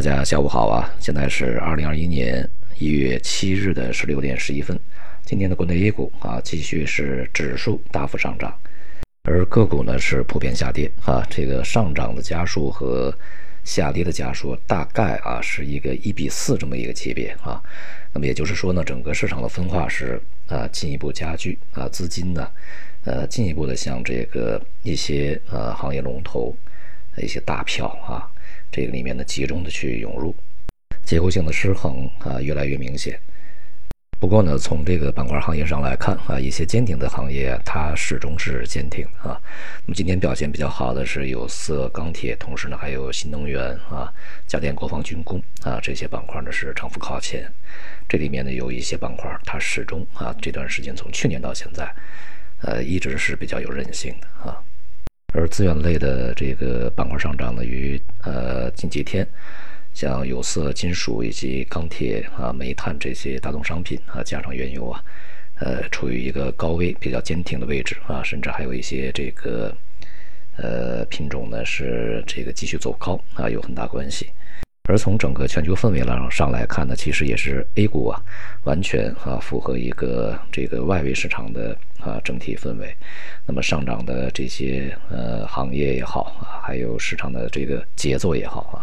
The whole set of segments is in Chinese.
大家下午好啊！现在是二零二一年一月七日的十六点十一分。今天的国内 A 股啊，继续是指数大幅上涨，而个股呢是普遍下跌啊。这个上涨的家数和下跌的家数大概啊是一个一比四这么一个级别啊。那么也就是说呢，整个市场的分化是啊进一步加剧啊，资金呢呃进一步的向这个一些呃行业龙头一些大票啊。这个里面呢，集中的去涌入，结构性的失衡啊，越来越明显。不过呢，从这个板块行业上来看啊，一些坚挺的行业它始终是坚挺啊。那么今天表现比较好的是有色、钢铁，同时呢还有新能源啊、家电、国防、军工啊这些板块呢是涨幅靠前。这里面呢有一些板块它始终啊这段时间从去年到现在，呃一直是比较有韧性的啊。而资源类的这个板块上涨呢，与呃近几天，像有色、金属以及钢铁啊、煤炭这些大宗商品啊，加上原油啊，呃，处于一个高位比较坚挺的位置啊，甚至还有一些这个呃品种呢是这个继续走高啊，有很大关系。而从整个全球氛围上上来看呢，其实也是 A 股啊，完全啊符合一个这个外围市场的啊整体氛围。那么上涨的这些呃行业也好啊，还有市场的这个节奏也好啊，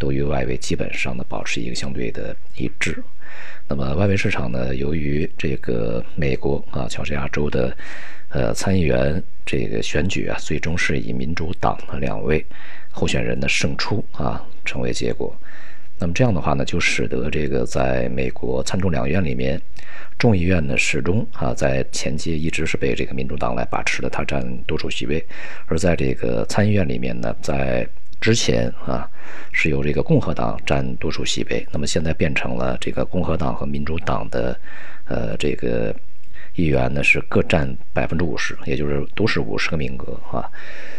都与外围基本上呢保持一个相对的一致。那么外围市场呢，由于这个美国啊乔治亚州的呃参议员这个选举啊，最终是以民主党的两位。候选人的胜出啊，成为结果。那么这样的话呢，就使得这个在美国参众两院里面，众议院呢始终啊在前期一直是被这个民主党来把持的，它占多数席位；而在这个参议院里面呢，在之前啊是由这个共和党占多数席位，那么现在变成了这个共和党和民主党的呃这个。议员呢是各占百分之五十，也就是都是五十个名额啊。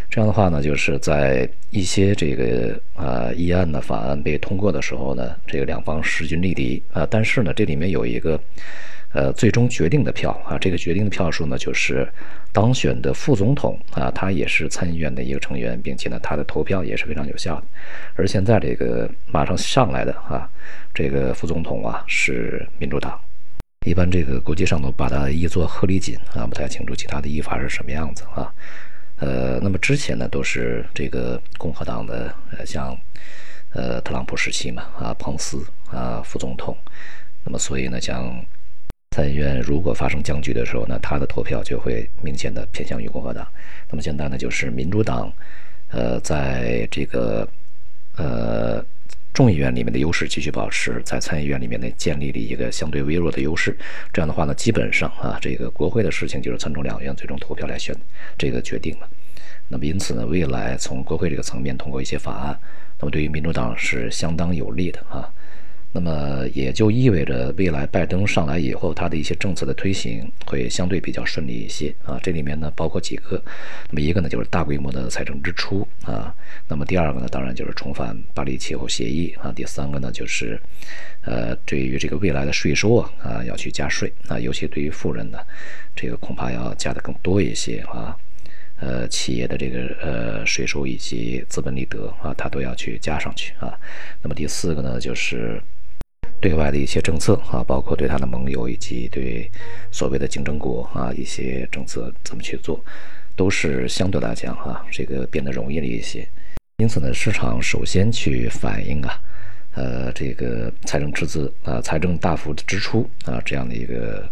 这样的话呢，就是在一些这个啊议案的法案被通过的时候呢，这个两方势均力敌啊。但是呢，这里面有一个呃最终决定的票啊，这个决定的票数呢，就是当选的副总统啊，他也是参议院的一个成员，并且呢，他的投票也是非常有效的。而现在这个马上上来的啊，这个副总统啊是民主党。一般这个国际上都把它译作鹤立锦啊，不太清楚其他的译法是什么样子啊。呃，那么之前呢都是这个共和党的，呃，像呃特朗普时期嘛啊，彭斯啊副总统。那么所以呢，像参议院如果发生僵局的时候呢，他的投票就会明显的偏向于共和党。那么现在呢，就是民主党，呃，在这个呃。众议院里面的优势继续保持，在参议院里面呢建立了一个相对微弱的优势。这样的话呢，基本上啊，这个国会的事情就是参众两院最终投票来选这个决定了。那么因此呢，未来从国会这个层面通过一些法案，那么对于民主党是相当有利的啊。那么也就意味着，未来拜登上来以后，他的一些政策的推行会相对比较顺利一些啊。这里面呢，包括几个，那么一个呢就是大规模的财政支出啊。那么第二个呢，当然就是重返巴黎气候协议啊。第三个呢，就是呃，对于这个未来的税收啊啊，要去加税啊，尤其对于富人呢，这个恐怕要加的更多一些啊。呃，企业的这个呃税收以及资本利得啊，它都要去加上去啊。那么第四个呢，就是。对外的一些政策啊，包括对他的盟友以及对所谓的竞争国啊一些政策怎么去做，都是相对来讲哈，这个变得容易了一些。因此呢，市场首先去反映啊，呃，这个财政赤字啊，财政大幅的支出啊这样的一个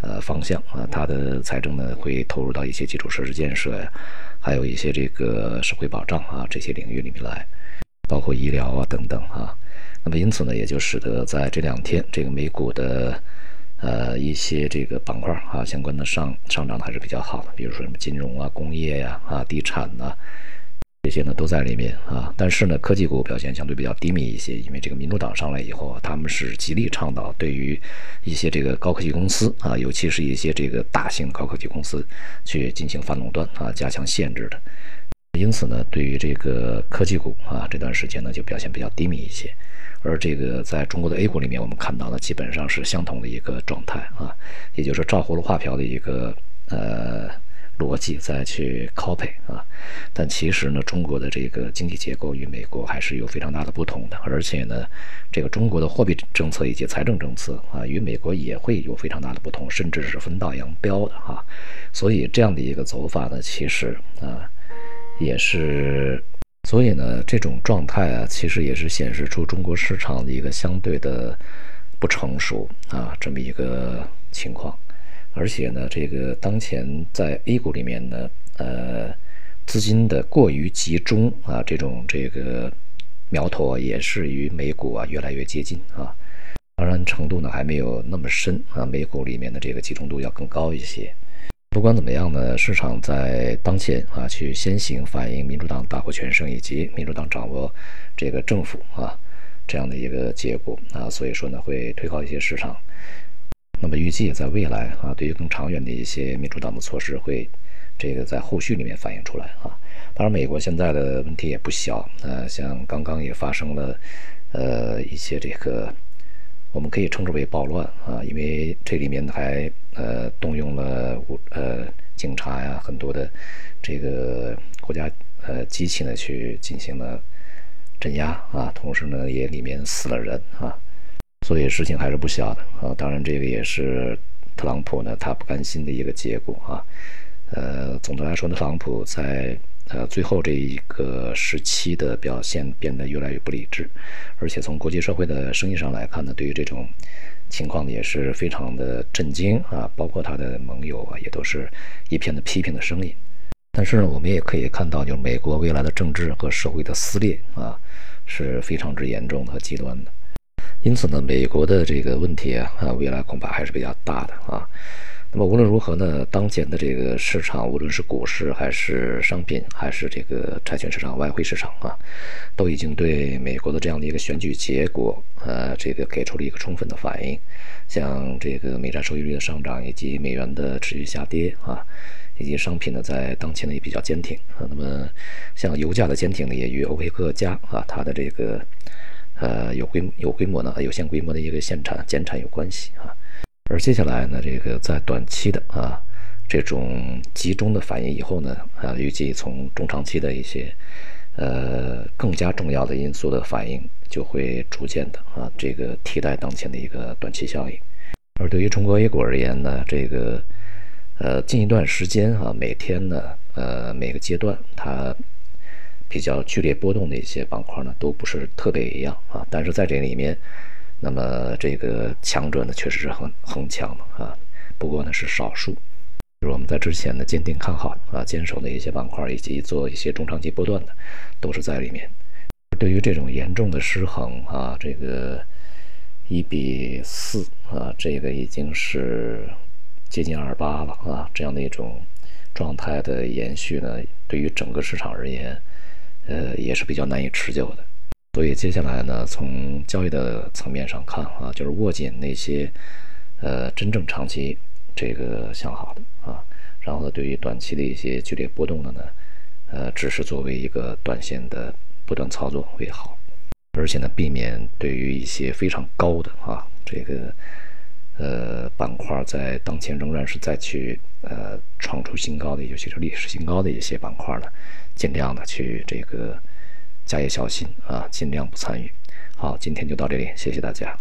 呃方向啊，它的财政呢会投入到一些基础设施建设呀，还有一些这个社会保障啊这些领域里面来，包括医疗啊等等啊。那么因此呢，也就使得在这两天，这个美股的呃一些这个板块啊，相关的上上涨的还是比较好的，比如说什么金融啊、工业呀、啊地产呐，这些呢都在里面啊。但是呢，科技股表现相对比较低迷一些，因为这个民主党上来以后，他们是极力倡导对于一些这个高科技公司啊，尤其是一些这个大型高科技公司去进行反垄断啊，加强限制的。因此呢，对于这个科技股啊，这段时间呢就表现比较低迷一些。而这个在中国的 A 股里面，我们看到的基本上是相同的一个状态啊，也就是照葫芦画瓢的一个呃逻辑再去 copy 啊。但其实呢，中国的这个经济结构与美国还是有非常大的不同的，而且呢，这个中国的货币政策以及财政政策啊，与美国也会有非常大的不同，甚至是分道扬镳的哈。所以这样的一个走法呢，其实啊，也是。所以呢，这种状态啊，其实也是显示出中国市场的一个相对的不成熟啊，这么一个情况。而且呢，这个当前在 A 股里面呢，呃，资金的过于集中啊，这种这个苗头啊，也是与美股啊越来越接近啊。当然程度呢还没有那么深啊，美股里面的这个集中度要更高一些。不管怎么样呢，市场在当前啊，去先行反映民主党大获全胜以及民主党掌握这个政府啊这样的一个结果啊，所以说呢会推高一些市场。那么预计在未来啊，对于更长远的一些民主党的措施会这个在后续里面反映出来啊。当然，美国现在的问题也不小啊，像刚刚也发生了呃一些这个。我们可以称之为暴乱啊，因为这里面还呃动用了武呃警察呀，很多的这个国家呃机器呢去进行了镇压啊，同时呢也里面死了人啊，所以事情还是不小的啊。当然这个也是特朗普呢他不甘心的一个结果啊。呃，总的来说呢，特朗普在。呃，最后这一个时期的表现变得越来越不理智，而且从国际社会的声音上来看呢，对于这种情况呢也是非常的震惊啊，包括他的盟友啊，也都是一片的批评的声音。但是呢，我们也可以看到，就是美国未来的政治和社会的撕裂啊，是非常之严重和极端的。因此呢，美国的这个问题啊，啊，未来恐怕还是比较大的啊。那么无论如何呢，当前的这个市场，无论是股市还是商品，还是这个债券市场、外汇市场啊，都已经对美国的这样的一个选举结果，呃，这个给出了一个充分的反应。像这个美债收益率的上涨，以及美元的持续下跌啊，以及商品呢在当前呢也比较坚挺啊。那么像油价的坚挺呢，也与欧佩克加啊它的这个呃有规有规模呢有限规模的一个限产减产有关系啊。而接下来呢，这个在短期的啊这种集中的反应以后呢，啊预计从中长期的一些呃更加重要的因素的反应就会逐渐的啊这个替代当前的一个短期效应。而对于中国 A 股而言呢，这个呃近一段时间啊每天呢呃每个阶段它比较剧烈波动的一些板块呢都不是特别一样啊，但是在这里面。那么这个强者呢，确实是很很强的啊，不过呢是少数。就是我们在之前呢坚定看好啊，坚守的一些板块，以及做一些中长期波段的，都是在里面。对于这种严重的失衡啊，这个一比四啊，这个已经是接近二八了啊，这样的一种状态的延续呢，对于整个市场而言，呃，也是比较难以持久的。所以接下来呢，从交易的层面上看啊，就是握紧那些呃真正长期这个向好的啊，然后呢，对于短期的一些剧烈波动的呢，呃，只是作为一个短线的不断操作为好，而且呢，避免对于一些非常高的啊这个呃板块在当前仍然是再去呃创出新高的，尤其是历史新高的一些板块呢，尽量的去这个。加以小心啊，尽量不参与。好，今天就到这里，谢谢大家。